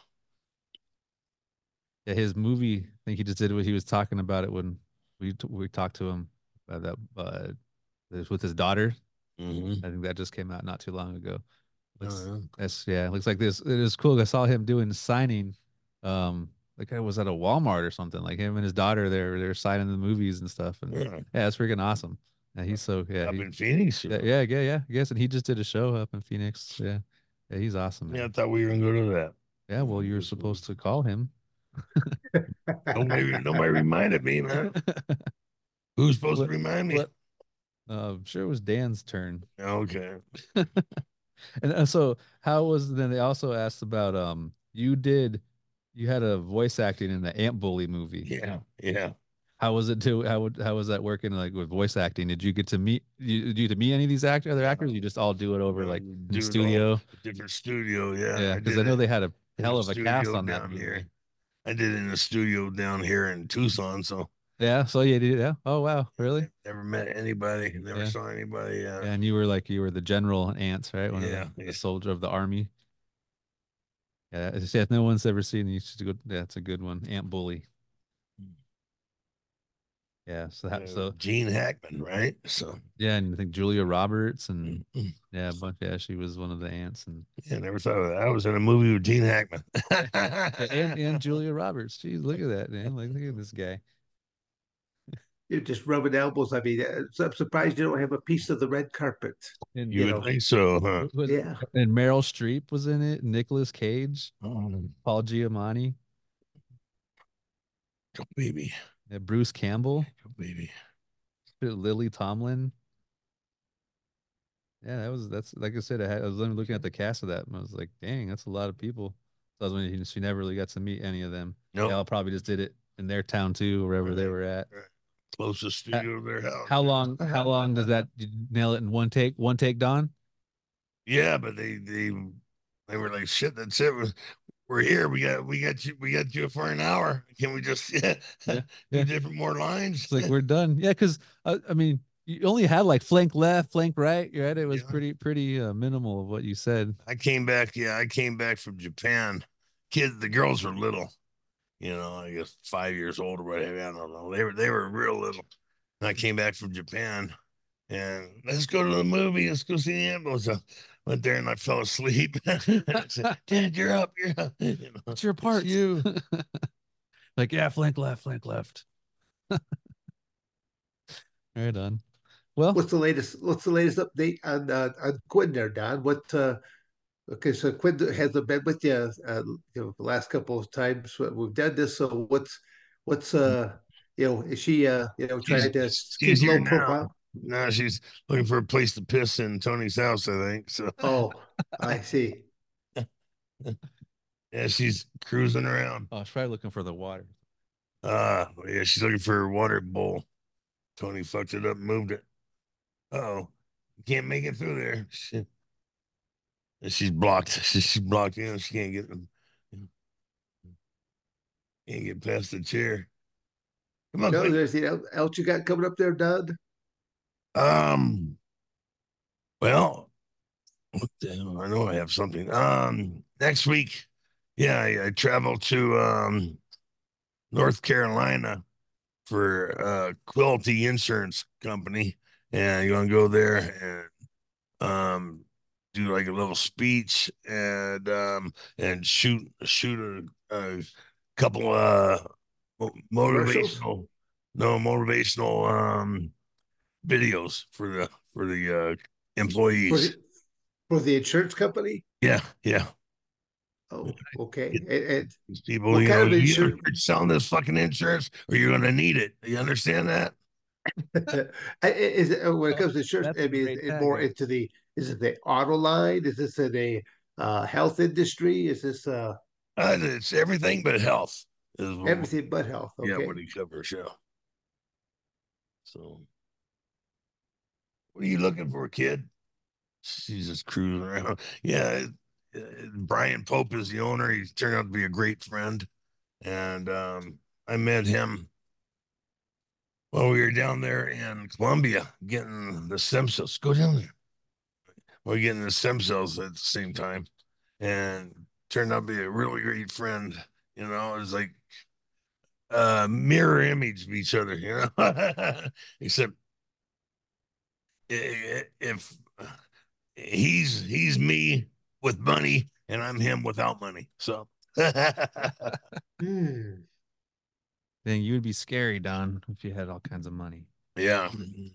Yeah, his movie. I think he just did what he was talking about it when we t- we talked to him about that. Uh, it was with his daughter. Mhm. I think that just came out not too long ago. Looks, Oh, yeah. That's yeah. Looks like this. It is cool. I saw him doing signing. Um, like I was at a Walmart or something. Like him and his daughter. They're they're signing the movies and stuff. And yeah, Yeah. that's freaking awesome. Yeah, he's so yeah. Up he- in Phoenix. yeah, yeah, yeah, yeah. I guess, and he just did a show up in Phoenix. Yeah, yeah, he's awesome. Man. Yeah, I thought we were gonna go to that. Yeah, well, you were supposed to call him. Nobody, nobody reminded me, man. Who's supposed What- to remind me? what- Uh, I'm sure it was Dan's turn. Okay. And uh, so, how was then? They also asked about um, you did, you had a voice acting in the Ant Bully movie. Yeah, yeah. How was it to how would how was that working like with voice acting? Did you get to meet you did you to meet any of these actor other actors? You just all do it over No, like in the studio. Different studio, yeah. Yeah, because did I know they had a hell of a cast on that movie. here. I did it in the studio down here in Tucson, so Yeah, so you did yeah. Oh wow, really? never met anybody, never Yeah. saw anybody. Yeah. Yeah, and you were like you were the general in ants, right? One Yeah, of the, yeah. the soldier of the army. Yeah, yeah, no one's ever seen. You should go. Yeah, it's a good one. Ant Bully. Yeah, so that so Gene Hackman, right? So yeah, and I think Julia Roberts and mm, yeah, a bunch. Yeah, she was one of the ants and yeah, never thought of that. I was in a movie with Gene Hackman. and, and Julia Roberts. Jeez, look at that, man! Like, look at this guy. You're just rubbing elbows. I mean, uh, I'm surprised you don't have a piece of the red carpet. And you You would know. think so, huh? was- Yeah. and Meryl Streep was in it. Nicolas Cage, Oh, Paul Giamatti. Go baby. Yeah, Bruce Campbell, Go baby. Lily Tomlin. Yeah, that was that's like I said. I, had, I was looking at the cast of that, and I was like, "Dang, that's a lot of people." So I was when she never really got to meet any of them. No, They all probably just did it in their town too, wherever they were at. closest studio to their house. How long? How long does that? You nail it in one take? One take, Don? Yeah, but they they they were like, shit, that's it. We're- here. We got we got you we got you for an hour. Can we just yeah, Yeah, do different more lines? It's like we're done. Yeah, because uh, I mean, you only had like flank left, flank right. Right? It was Yeah. pretty pretty uh, minimal of what you said. I came back. Yeah, I came back from Japan. Kids, the girls were little. You know, I guess five years old or whatever. I don't know. They were they were real little. And I came back from Japan, and let's go to the movie. Let's go see the ambulance. I went there and I fell asleep. I said, Dad, you're up. You're up. You know, It's your part. you. like yeah, flank left, flank left. right on. Well, What's the latest? What's the latest update on uh, on Quinn there, Don? What? Uh, okay, so Quinn hasn't been with you, uh, you know, the last couple of times we've done this. So what's what's uh, you know, is she uh, you know, trying to she's keep here low now. profile? No, she's looking for a place to piss in Tony's house, I think. So Oh, I see. yeah, she's cruising around. oh, she's probably looking for the water. Uh yeah, she's looking for her water bowl. Tony fucked it up and moved it. Oh, can't make it through there. Shit. And she's blocked. She's blocked in. She can't get can't get past the chair. Come on, No, quick. there's you know, else you got coming up there, Don? Um, well, what the hell? I know I have something. Um, next week, yeah, I, I travel to um North Carolina for uh Quilty Insurance Company, and you're gonna go there and um do like a little speech and um and shoot shoot a, a couple uh motivational no motivational um videos for the for the uh For employees. the, for the insurance company? Yeah, yeah. Oh, okay. And, and These people, What you kind know, of you insurance- you're selling this fucking insurance, or you're gonna need it. You understand that? I- I- is it uh, when it comes to insurance? That's I a mean, great it more tagline. into the is it the auto line? Is this in a uh, health industry? Is this uh, Uh, it's everything but health. Is what, everything but health? Okay. Yeah, what he covers. Yeah. So, what are you looking for, kid? She's just cruising around. Yeah, uh, Brian Pope is the owner. He's turned out to be a great friend, and um, I met him while we were down there in Colombia getting the stem cells. Go down there. We are getting the stem cells at the same time, and turned out to be a really great friend. You know, it's like uh mirror image of each other, you know. Except if he's he's me with money and I'm him without money. So Hmm. Then you would be scary, Don, if you had all kinds of money. yeah,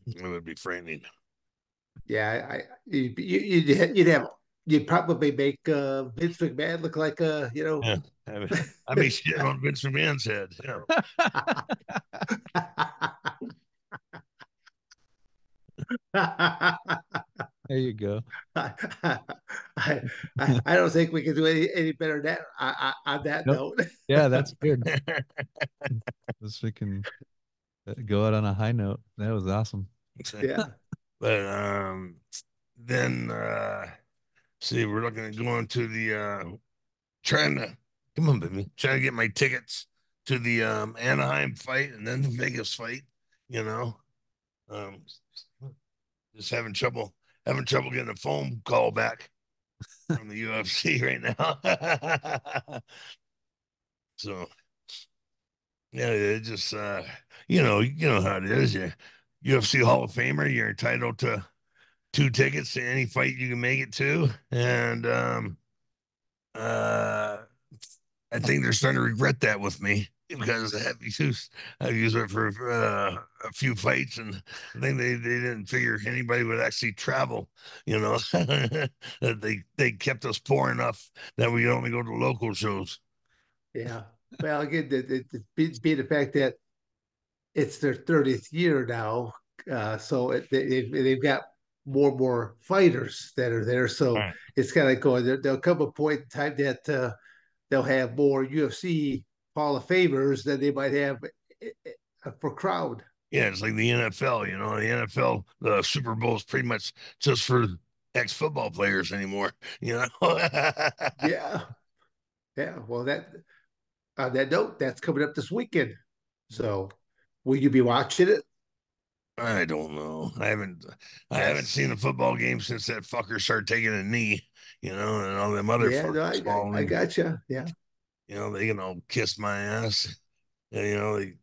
it would be frightening. Yeah, I, I you'd, you- you'd ha- you'd have you'd probably make uh, Vince McMahon look like a you know. Yeah. I mean, I mean shit on Vince McMahon's head. Yeah. There you go. I, I, I don't think we can do any, any better than that I, I, on that Nope. note. Yeah, that's good. Let's freaking uh, go out on a high note. That was awesome. yeah. But um then uh see we're looking at going to the uh trying to come on baby trying to get my tickets to the um Anaheim fight and then the Vegas fight you know um just having trouble having trouble getting a phone call back from the UFC right now. So yeah it just uh you know you know how it is. You UFC Hall of Famer you're entitled to two tickets to any fight you can make it to. And um uh I think they're starting to regret that with me because have used I've used it for uh, a few fights, and I think they, they didn't figure anybody would actually travel. You know, that they they kept us poor enough that we only go to local shows. Yeah. well, again, the, the, the, be, be the fact that it's their 30th year now, uh, so it, they, they've got more and more fighters that are there. So Right. it's kind of going. There, there'll come a point in time that uh, they'll have more UFC Hall of Famers that they might have uh, for crowd. Yeah, it's like the NFL. You know, the NFL, the Super Bowl is pretty much just for ex football players anymore. You know. Yeah, yeah. Well, that on that note, that's coming up this weekend. So, will you be watching it? I don't know. I haven't I haven't seen a football game since that fucker started taking a knee, you know, and all them other Yeah, no, I, I. I got you. Yeah, you know, they can all kiss my ass. And, you know, they,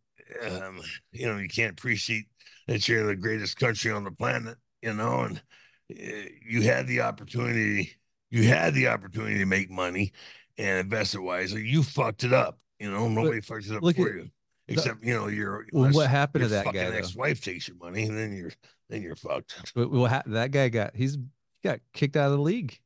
um, you know, you can't appreciate that you're the greatest country on the planet, you know, and uh, you had the opportunity, you had the opportunity to make money and invest it wisely. You fucked it up, you know, nobody fucks it up for at you. Except, you know, your Well, what happened to that guy ex-wife takes your money, and then you're then you're fucked. But well, ha- that guy got he's got kicked out of the league,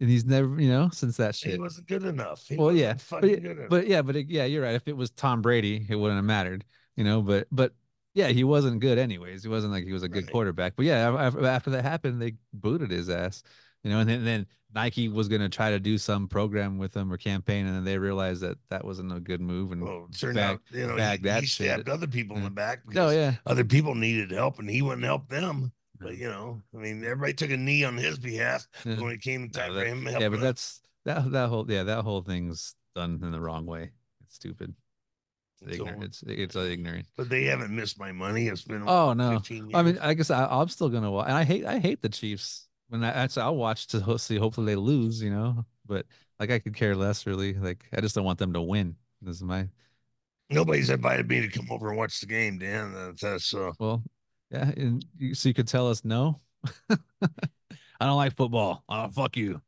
and he's never you know since that He shit. wasn't good enough. He Well, yeah, but it- But yeah, but it, yeah, you're right. If it was Tom Brady, it wouldn't have mattered, you know. But but yeah, he wasn't good anyways. He wasn't like he was a good Right. quarterback. But yeah, af- af- after that happened, they booted his ass, you know. And then, then Nike was gonna try to do some program with him or campaign, and then they realized that that wasn't a good move. And well, turned bag- out, you know, he, that he shit. stabbed other people in the mm. back oh yeah, other people needed help and he wouldn't help them. But you know, I mean, everybody took a knee on his behalf when it came time that- for him. To help. Yeah, but that's that that whole yeah that whole thing's done in the wrong way. It's stupid. It's So- ignorant. It's it's ignorant. but they haven't missed my money. It's been Oh no. 15 years. I mean, I guess I, I'm still gonna watch, and I hate I hate the Chiefs. When I actually I'll watch to see hopefully they lose, you know. But like I could care less really. Like I just don't want them to win. This is my nobody's invited me to come over and watch the game, Dan. That's, that's uh, well, yeah. And you, so you could tell us no. I don't like football. Oh fuck you.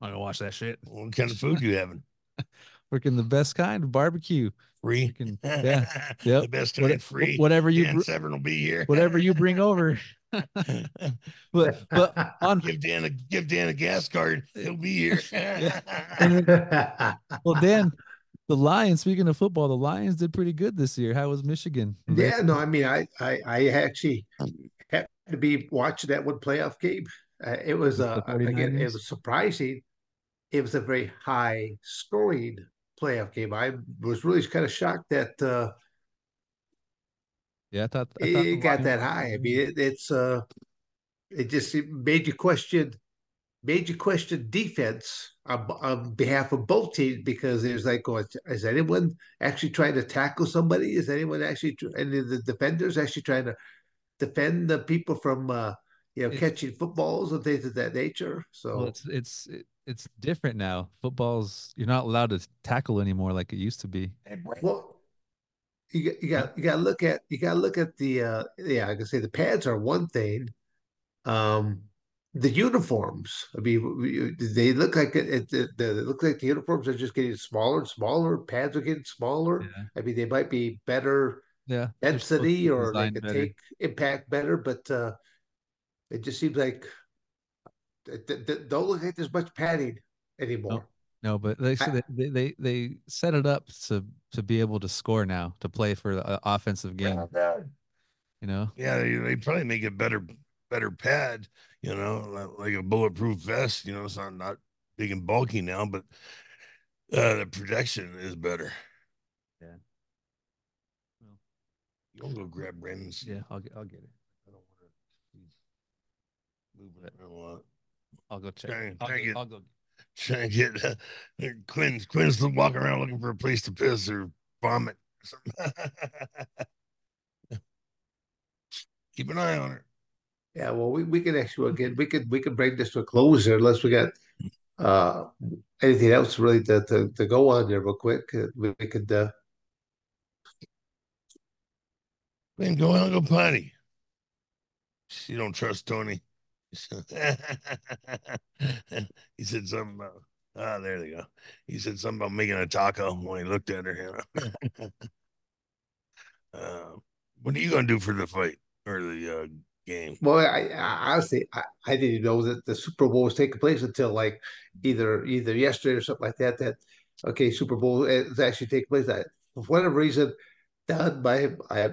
I'm gonna watch that shit. what kind of food you having? Freaking the best kind of barbecue. Free. Freaking yeah. The Yep. best What- kind free. Whatever you Dan Severn will be here. whatever you bring over. But but on give Dan a give Dan a gas card. He'll be here. well, Dan, the Lions. Speaking of football, the Lions did pretty good this year. How was Michigan? Yeah, no, I mean, I, I, I actually happened to be watching that one playoff game. Uh, it was, With uh, the again, it was surprising. It was a very high scoring playoff game. I was really kind of shocked that uh, Yeah, I thought, I thought it got Lions- that high. I mean, it, it's uh, it just it made you question, made you question defense on, on behalf of both teams because there's like, going, is anyone actually trying to tackle somebody? Is anyone actually, any of the defenders actually trying to defend the people from, uh, you know, It- catching footballs and things of that nature? So Well, it's it's it- it's different now. Football's you're not allowed to tackle anymore like it used to be. Well, you got you got you got to look at you got to look at the uh yeah, I can say the pads are one thing. Um, the uniforms. I mean, w- w- they look like it. it, it they look like the uniforms are just getting smaller and smaller. Pads are getting smaller. Yeah, I mean, they might be better yeah. they're supposed to be density or they could better. take impact better, but uh it just seems like they it- it don't look like there's much padding anymore. No, but they I- they, they they set it up to to be able to score now to play for the uh, offensive game. You know, Yeah, they, they probably make it better better pad, you know, li- like a bulletproof vest. You know, it's not not big and bulky now, but uh, the protection is better. Yeah. Well. You don't go grab Brandon's. yeah. I'll get I'll get it. I don't want to. Moving it around a lot. I'll go check. Try and- I'll, try go, and get- I'll go. Trying to get uh, Quinn. Quinn's walking around looking for a place to piss or vomit. or something. Keep an eye on her. Yeah, well, we, we can actually again we could we could bring this to a close here unless we got uh anything else really to to, to go on there real quick. Uh, We, we could uh Man, go out and go potty. You don't trust Tony. he said something about ah, there they go. He said something about making a taco when he looked at her. Uh, what are you gonna do for the fight or the uh, game? Well I, I honestly I, I didn't know that the Super Bowl was taking place until like either either yesterday or something like that that okay, Super Bowl is actually taking place. I, for whatever reason, done by I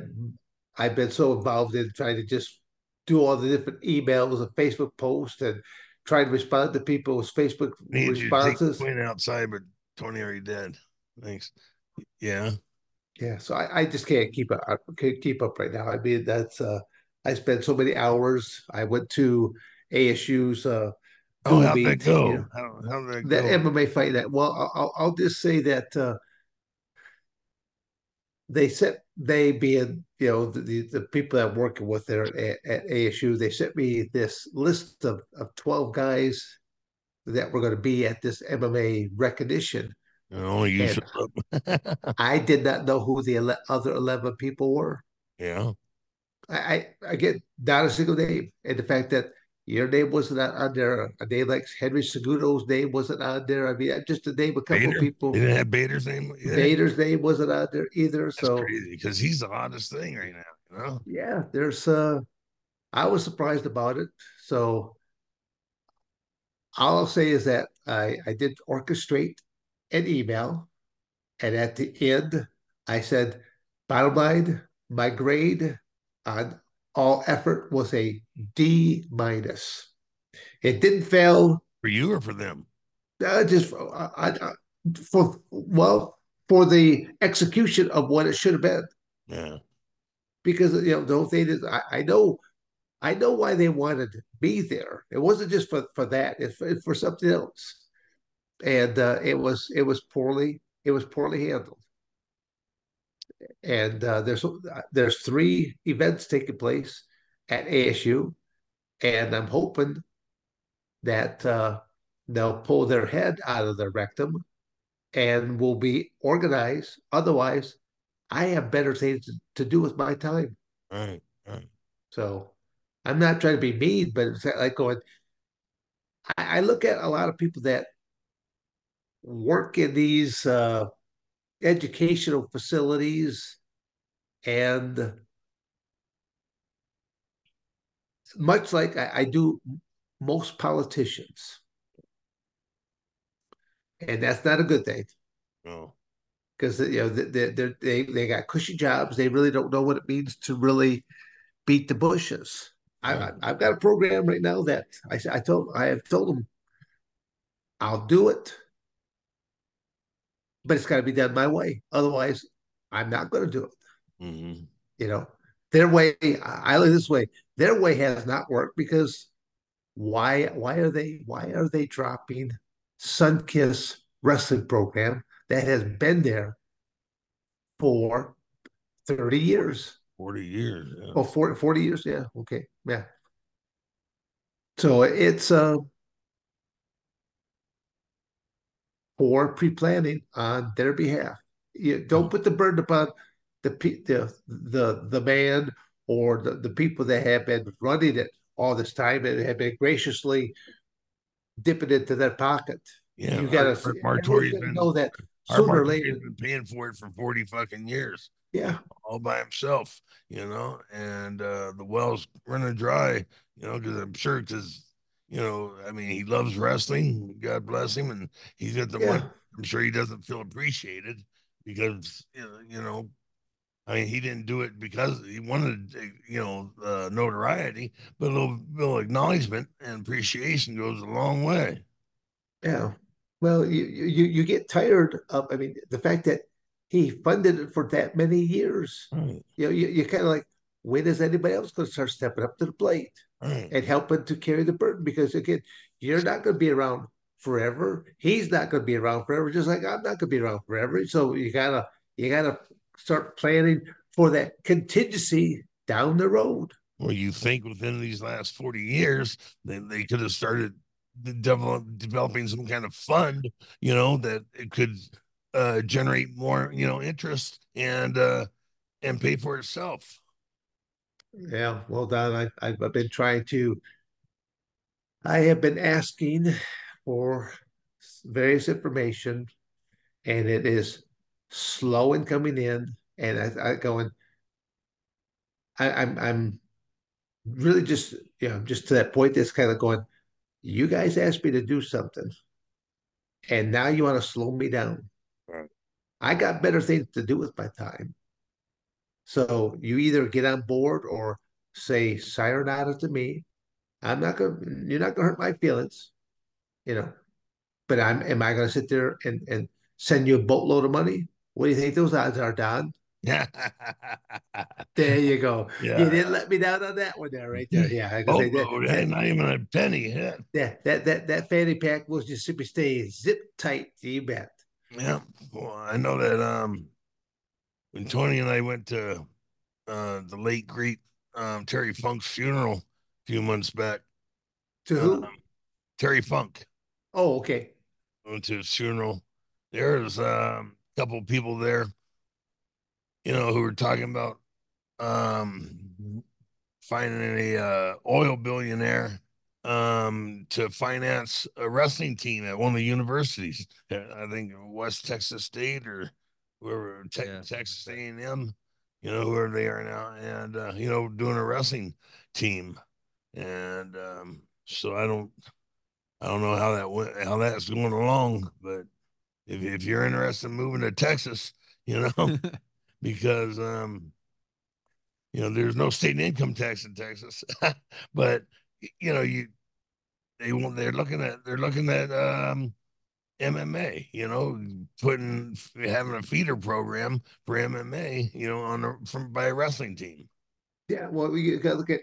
I've been so involved in trying to just do all the different emails and Facebook posts and try to respond to people's Facebook Need responses. You take outside, but Tony already dead. Thanks. Yeah. Yeah. So I, I just can't keep up. I can't keep up right now. I mean, that's uh I spent so many hours. I went to ASU's uh Oh, how'd that go? You know, how, how'd that, that go? MMA fight that well, I'll I'll just say that uh they sent they being you know the, the people that I'm working with there at, at ASU they sent me this list of, of 12 guys that were going to be at this MMA recognition. Oh, you I did not know who the ele- other 11 people were. Yeah. I, I, get not a single name. And the fact that your name wasn't on there. A name like Henry Cejudo's name wasn't on there. I mean, just to name a couple Bader? of people. They didn't have Bader's name. Yeah. Bader's name wasn't on there either. That's so crazy because he's the hottest thing right now. You know? Yeah, there's. uh I was surprised about it. So all I'll say is that I I did orchestrate an email, and at the end I said, bottom line, my grade on all effort was a D minus. It didn't fail for you or for them. Uh, just uh, I, I, for well for the execution of what it should have been. Yeah. Because you know the whole thing is I, I know I know why they wanted to be there. It wasn't just for for that. It's for, for something else, and uh, it was it was poorly it was poorly handled and uh, there's there's three events taking place at ASU, and I'm hoping that uh, they'll pull their head out of their rectum and will be organized. Otherwise, I have better things to, to do with my time. Right, right. So I'm not trying to be mean, but it's like going. I, I look at a lot of people that work in these uh, educational facilities and much like I, I do most politicians, and that's not a good thing. No, because you know they they they they got cushy jobs. They really don't know what it means to really beat the bushes. I, I've got a program right now that I I told I have told them I'll do it but it's got to be done my way. Otherwise, I'm not going to do it. Mm-hmm. You know, their way. I look this way. Their way has not worked because why? Why are they? Why are they dropping Sunkist wrestling program that has been there for thirty years? Forty years. Yeah. Oh, 40, 40 years. Yeah. Okay. Yeah. So it's uh for pre-planning on their behalf. You don't put the burden upon the the the the man or the, the people that have been running it all this time and have been graciously dipping into their pocket. Yeah, you got to know that sooner or later been paying for it for forty fucking years. Yeah, all by himself, you know, and uh, the well's running dry, you know, because I'm sure because you know, I mean, he loves wrestling. God bless him, and he's got the yeah. money. I'm sure he doesn't feel appreciated because you know, I mean, he didn't do it because he wanted, you know, uh, notoriety, but a little, little acknowledgement and appreciation goes a long way. Yeah. Well, you you you get tired of. I mean, the fact that he funded it for that many years. Right. You know, you, you kind of like, when is anybody else going to start stepping up to the plate? right. and helping to carry the burden because again, you're not going to be around forever. He's not going to be around forever, just like I'm not going to be around forever. So you gotta you gotta start planning for that contingency down the road. Well, you think within these last 40 years, they, they could have started develop, developing some kind of fund, you know, that it could uh, generate more, you know, interest and uh, and pay for itself. Yeah, well done. I, I've been trying to, I have been asking for various information, and it is slow in coming in. And I, I going, I, I'm, I'm really just, you know, just to that point that's kind of going, you guys asked me to do something, and now you want to slow me down. I got better things to do with my time. So you either get on board or say sayonara to me. I'm not gonna you're not gonna hurt my feelings, you know. But I'm am I gonna sit there and, and send you a boatload of money? What do you think those odds are, Don? Yeah. There you go. Yeah. You didn't let me down on that one there, right there. Yeah, I Oh, that, that, not even a penny. Yeah. that, that, that, that fanny pack was just simply stay zip tight. You bet. Yeah. Well, I know that um when Tony and I went to uh the late great um Terry Funk's funeral a few months back. To who? Um, Terry Funk oh, okay. went to his funeral. There was um, a couple people there, you know, who were talking about um finding a uh, oil billionaire um to finance a wrestling team at one of the universities. I think West Texas State or whoever Te- Yeah. Texas A&M, you know, whoever they are now, and uh, you know, doing a wrestling team. And um, so I don't I don't know how that went, how that's going along, but if if you're interested in moving to Texas, you know, because um, you know, there's no state income tax in Texas, but you know, you they want they're looking at they're looking at um MMA, you know, putting having a feeder program for MMA, you know, on a, from by a wrestling team. Yeah, well, we got to look at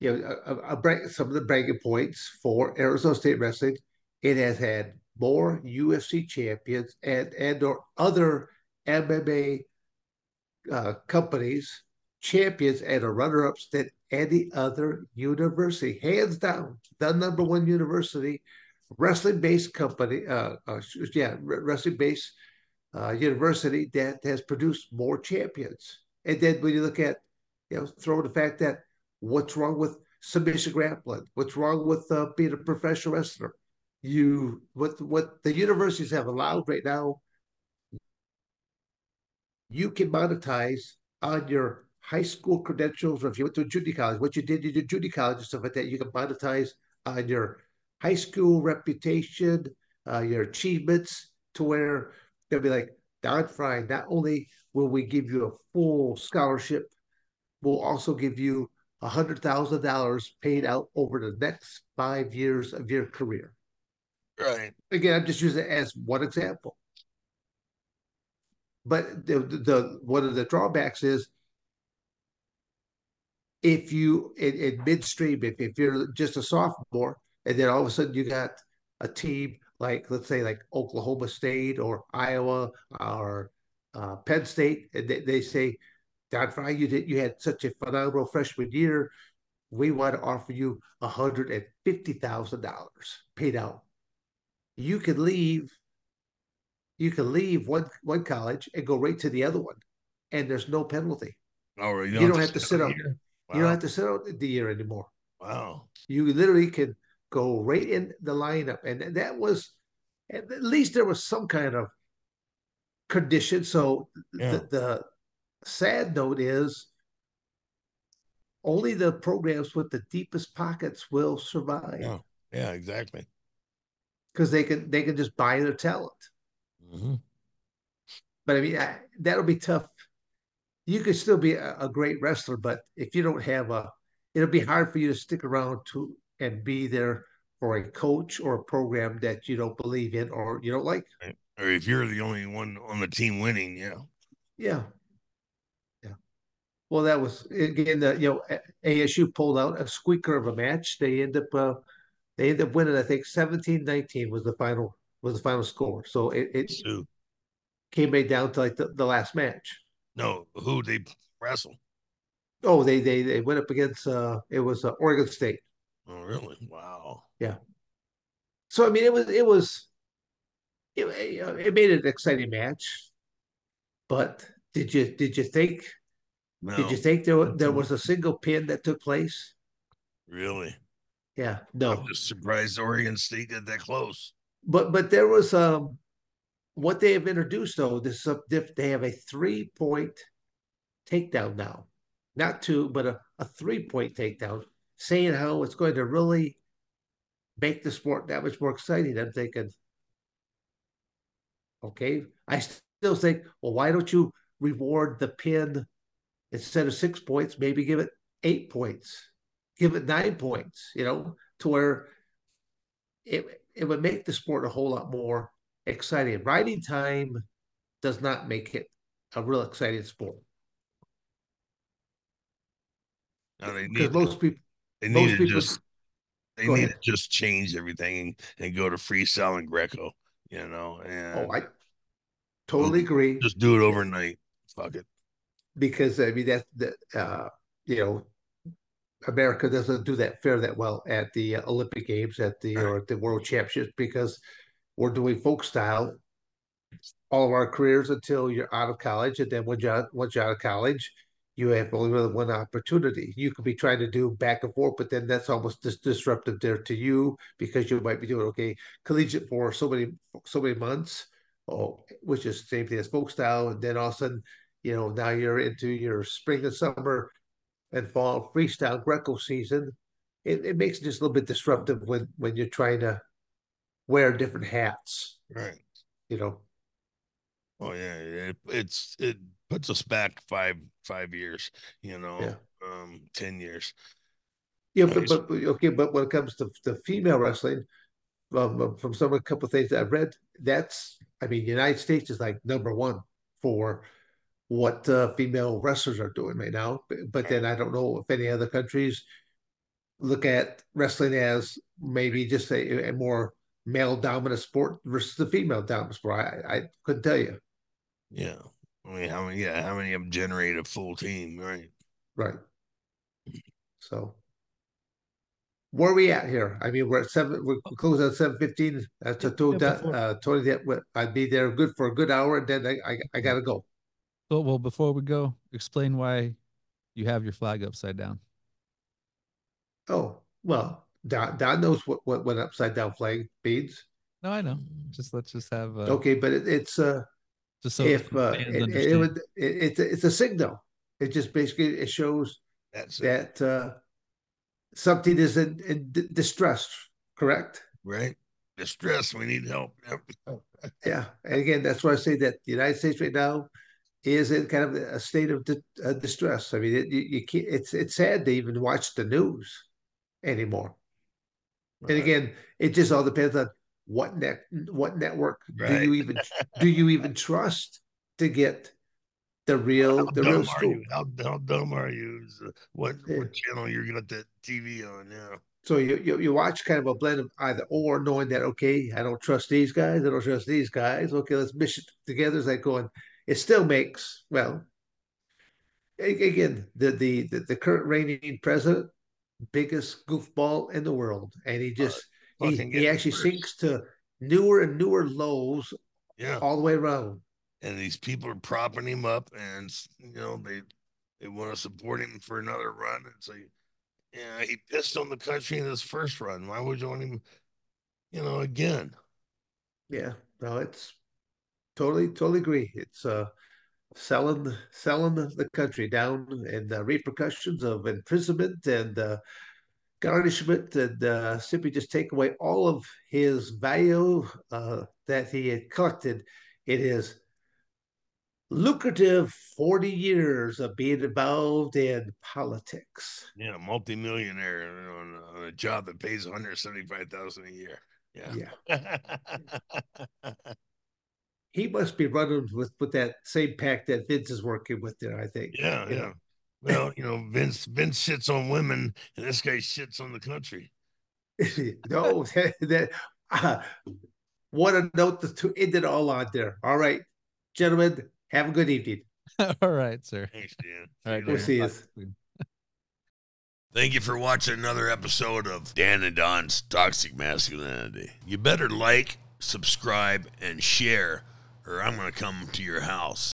you know a, a, break, some of the breaking points for Arizona State Wrestling. It has had more UFC champions and and or other MMA uh, companies champions and a runner ups than any other university, hands down. The number one university, wrestling based company, uh, uh, yeah, wrestling based uh, university that has produced more champions. And then when you look at, you know, throw the fact that what's wrong with submission grappling? What's wrong with uh, being a professional wrestler? You what what the universities have allowed right now, you can monetize on your high school credentials, or if you went to a junior college, what you did in your junior college and stuff like that, you can monetize on your high school reputation, uh, your achievements, to where they'll be like, Don Frye, not only will we give you a full scholarship, we'll also give you $100,000 paid out over the next five years of your career. Right. Again, I'm just using it as one example. But the, the one of the drawbacks is if you in, in midstream, if, if you're just a sophomore, and then all of a sudden you got a team like let's say like Oklahoma State or Iowa or uh, Penn State, and they, they say, Don Frye, you did you had such a phenomenal freshman year. We want to offer you hundred and fifty thousand dollars paid out. You can leave. You can leave one one college and go right to the other one, and there's no penalty. Oh, you You don't, don't have to sit out. Wow. You don't have to sit out the year anymore. Wow. You literally could go right in the lineup, and that was at least there was some kind of condition. So Yeah. the, the sad note is only the programs with the deepest pockets will survive Yeah. Yeah, exactly. because they can they can just buy their talent. hmm But I mean I, that'll be tough. You could still be a, a great wrestler, but if you don't have a, it'll be hard for you to stick around to and be there for a coach or a program that you don't believe in or you don't like. Or if you're the only one on the team winning, yeah. Yeah. Yeah. Well, that was again, the, you know, ASU pulled out a squeaker of a match. They end up, uh, they end up winning. I think 17-19 was the final was the final score. So it, it came right down to like the, the last match. no, who they wrestle? Oh, they they they went up against uh, it was uh, Oregon State. Oh, really? Wow. Yeah. So I mean, it was it was it, it made it an exciting match. But did you did you think No, did you think there there was a single pin that took place? really? Yeah, I'm no. just surprised Oregon State got that close. But but there was um what they have introduced though. This is diff- they have a three point takedown now, not two, but a, a three point takedown, saying how it's going to really make the sport that much more exciting. I'm thinking, okay, I still think, well, why don't you reward the pin instead of six points? Maybe give it eight points, give it nine points. You know, to where it it would make the sport a whole lot more exciting. Riding time does not make it a real exciting sport. Because need most people, they most need to people- just they need ahead. to just change everything and, and go to freestyle and Greco, you know, and oh, I totally agree. just do it overnight. Fuck it. because I mean that that uh, you know America doesn't do that fare that well at the Olympic Games at the or at the World Championships because we're doing folk style all of our careers until you're out of college, and then when you're once you're out of college, you have only really one opportunity. You could be trying to do back and forth, but then that's almost dis- disruptive there to you because you might be doing okay collegiate for so many so many months, oh, which is the same thing as folk style, and then all of a sudden you know, now you're into your spring and summer and fall freestyle Greco season. It, it makes it just a little bit disruptive when when you're trying to wear different hats, Right. you know. Oh yeah, it, it's it puts us back five five years, you know, Yeah. um, ten years. Yeah, but, but okay, but when it comes to the female wrestling, um, from some a couple of things that I've read, that's I mean, United States is like number one for what uh, female wrestlers are doing right now. But, but then I don't know if any other countries look at wrestling as maybe just a, a more male dominant sport versus the female dominant sport. I, I couldn't tell you. Yeah. I mean, how many? Yeah, how many of them generate a full team? Right. Right. So where are we at here? I mean, we're at seven. We're closing at seven fifteen. That's a Yeah, told yeah, that before- uh, Tony that w- I'd be there good for a good hour, and then I I, I gotta go. Well, well, before we go, explain why you have your flag upside down. Oh well, Don, Don knows what what what upside down flag means. No, I know. Just let's just have uh, Okay, but it, it's uh just so if uh, it, it, would it, it's a, it's a signal. It just basically it shows That's it. that uh, something is in, in d- distress. Correct. Right. Distress. We need help. Yeah, and again, that's why I say that the United States right now is in kind of a state of di- uh, distress. I mean, it, you, you can't. It's it's sad to even watch the news anymore. And again, it just all depends on what net what network do you even do you even trust to get the real How the real scoop. How, how dumb are you? Uh, What Yeah. what channel you're the TV on? Yeah. So you, you you watch kind of a blend of either or, knowing that okay, I don't trust these guys, I don't trust these guys. Okay, let's mish it together. It's like going. It still makes well. Again, the the the, the current reigning president, biggest goofball in the world, and he just he, he actually worse. sinks to newer and newer lows Yeah. all the way around. and these people are propping him up and you know they they want to support him for another run it's like yeah he pissed on the country in his first run why would you want him you know again Yeah, no, it's totally totally agree. It's uh selling selling the country down and the repercussions of imprisonment and uh, garnishment and uh, simply just take away all of his value uh, that he had collected in his lucrative 40 years of being involved in politics. yeah multimillionaire on, on a job that pays 175000 a year yeah Yeah. He must be running with, with that same pack that Vince is working with there, I think. yeah you yeah know. Well you know vince vince shits on women and this guy shits on the country no, that, that uh, what a note to, to end it all on there. All right, gentlemen, have a good evening. All right, sir. thanks dan All right, We'll see talk yous. soon. Thank you for watching another episode of Dan and Don's Toxic Masculinity. You better like, subscribe, and share, or I'm going to come to your house.